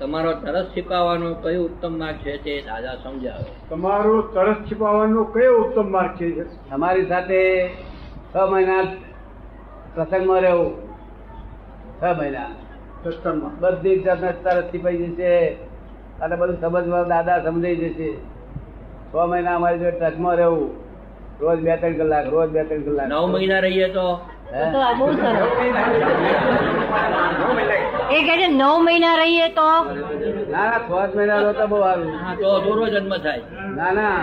તમારો તરસ છીપાવવાનો કયો ઉત્તમ માર્ગ છે તે દાદા સમજાવે. તમારો તરસ छिपाવવાનો કયો ઉત્તમ માર્ગ છે તમારી સાથે છ મહિના પ્રસંગમાં રહેવું. છ મહિના. સત્સંગમાં બધી જાતના તરસ છીપાઈ જશે. અને બધું સમજવા દાદા સમજાઈ જશે. છ મહિના અમારી જોડે ટચમાં રહેવું. રોજ બે ત્રણ કલાક રોજ બે ત્રણ કલાક. નવ મહિના રહીએ તો? હે? તો આ બહુ સરસ. એ કે છે નવ મહિના રહીએ તો? ના ના છ મહિના રહો તો બહુ સારું હા તો અધૂરો જન્મ થાય. ના ના.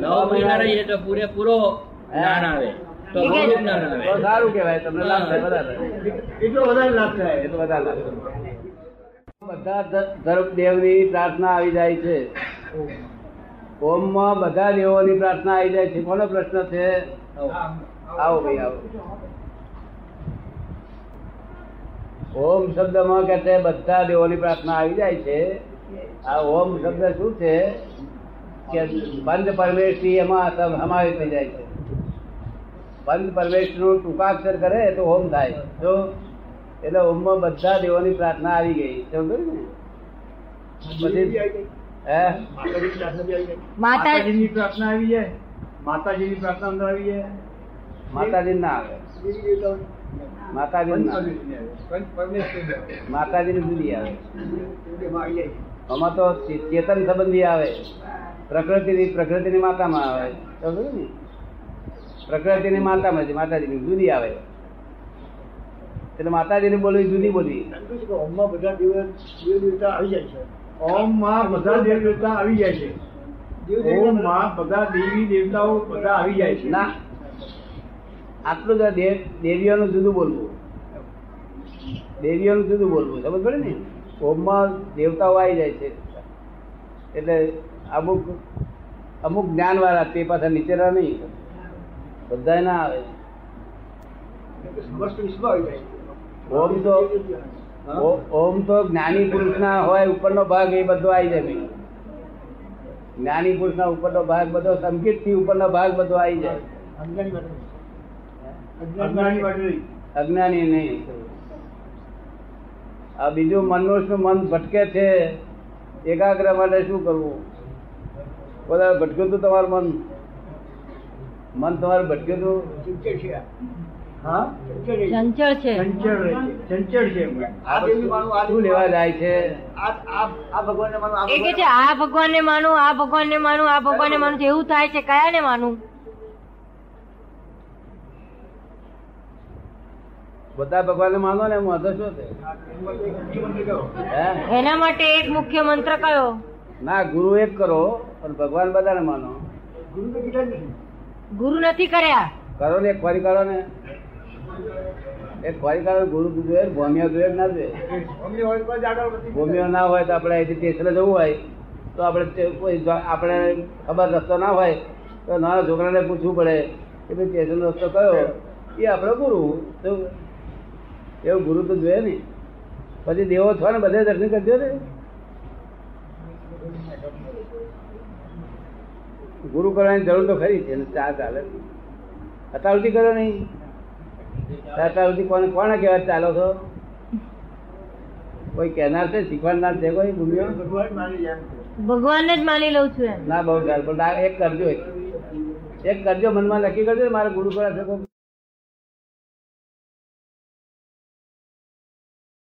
નવ મહિના રહીએ તો પૂરેપૂરો જ્ઞાન આવે. તો સારું કહેવાય તમને લાભ થાય વધારે એટલો વધારે લાભ થાય. એટલો વધારે લાભ બધા ધર્મ દેવની પ્રાર્થના આવી જાય છે. ઓમમાં બધા દેવોની પ્રાર્થના આવી જાય છે. કોનો પ્રશ્ન છે? આવો ભાઈ આવો. ઓમ શબ્દમાં કે તે બધા દેવોની પ્રાર્થના આવી જાય છે. આ ઓમ શબ્દ શું છે? કે બંધ પરમેશથી એમાં સમ- સમાવેશ થઈ જાય છે. બંધ પરમેશનું ટૂંકાક્ષર કરે તો ઓમ થાય. જો એટલે ઓમમાં બધા દેવોની પ્રાર્થના આવી ગઈ. સમજો ને? પછી હે? માતા માતાજીની પ્રાર્થના આવી જાય. માતાજીની પ્રાર્થના અંદર આવી જાય. માતાજી ના આવે. માતાજી ના આવે. માતાજીની જુદી આવે. આમાં તો ચેતન સંબંધી આવે. પ્રકૃતિની પ્રકૃતિની માતામાં આવે. સમજો ને? પ્રકૃતિની માતામાં છે માતાજીની જુદી આવે. એટલે માતાજીની બોલવી જુદી બોલવી ઓમમાં બધા દેવ દેવ દેવતા આવી જાય છે. ઓમમાં બધા દેવ દેવતા આવી જાય છે. ઓમમાં બધા દેવી દેવતાઓ બધા આવી જાય છે. ના આટલું જ દેવીઓનું જુદું બોલવું. દેવીઓનું જુદું બોલવું સમજ પડે ને? હોમમાં દેવતાઓ આવી જાય છે. એટલે અમુક અમુક જ્ઞાનવાળા તે પાછા નીચે નહીં. બધા ના આવે. સમસ્ત આવી જાય ઓમ તો ઓમ તો જ્ઞાની પુરુષ ના હોય ઉપરનો ભાગ એ બધો આવી જાય જ્ઞાની પુરુષ ના ઉપરનો ભાગ બધો સંકેતથી ઉપરનો ભાગ બધો આવી જાય. અજ્ઞાની નહીં. આ બીજું મનુષ્યનું મન ભટકે છે એકાગ્ર માટે શું કરવું? બધા ભટક્યું હતું તમારું મન? મન તમારું ભટક્યું હતું છે. હા? ચંચળ છે. ચંચળ. આ શું લેવા જાય છે? એ કે છે આ ભગવાન ને માનું આ ભગવાન ને માનું આ ભગવાન ને માનું એવું થાય છે કયા ને માનું? બધા ભગવાનને માનો ને વાંધો શું છે? એના માટે એક મુખ્ય મંત્ર કયો? ના ગુરુ એક કરો પણ ભગવાન બધાને માનો. ગુરુ નથી. કર્યા? કરો ને એક ફરી કરો ને. એક ફરી કરો ગુરુ જોઈએ ભોમિયા જોઈએ ના જોઈએ. ભૂમિઓ ના હોય તો આપણે અહીંથી સ્ટેશને જવું હોય તો આપણે કોઈ આપણે ખબર રસ્તો ના હોય તો નાના છોકરાને પૂછવું પડે કે ભાઈ સ્ટેશન રસ્તો કયો? એ આપણો ગુરુ. તો એવું ગુરુ તો જોયે ને પછી દેવો છો ને બધે દર્શન કરજો ને. ગુરુ કરવાની જરૂર તો ખરી છે ચા ચાલે. હટાવટી કરો નહીં હટાવટી કોને કોને કહેવાય ચાલો છો? કોઈ કહેનાર છે શીખવાડનાર છે કોઈ ભૂમિઓ? ભગવાન જ માની લઉં છું ના બહુ સારું પણ એક કરજો એક. કરજો મનમાં નક્કી કરજો મારા ગુરુ કરવા છે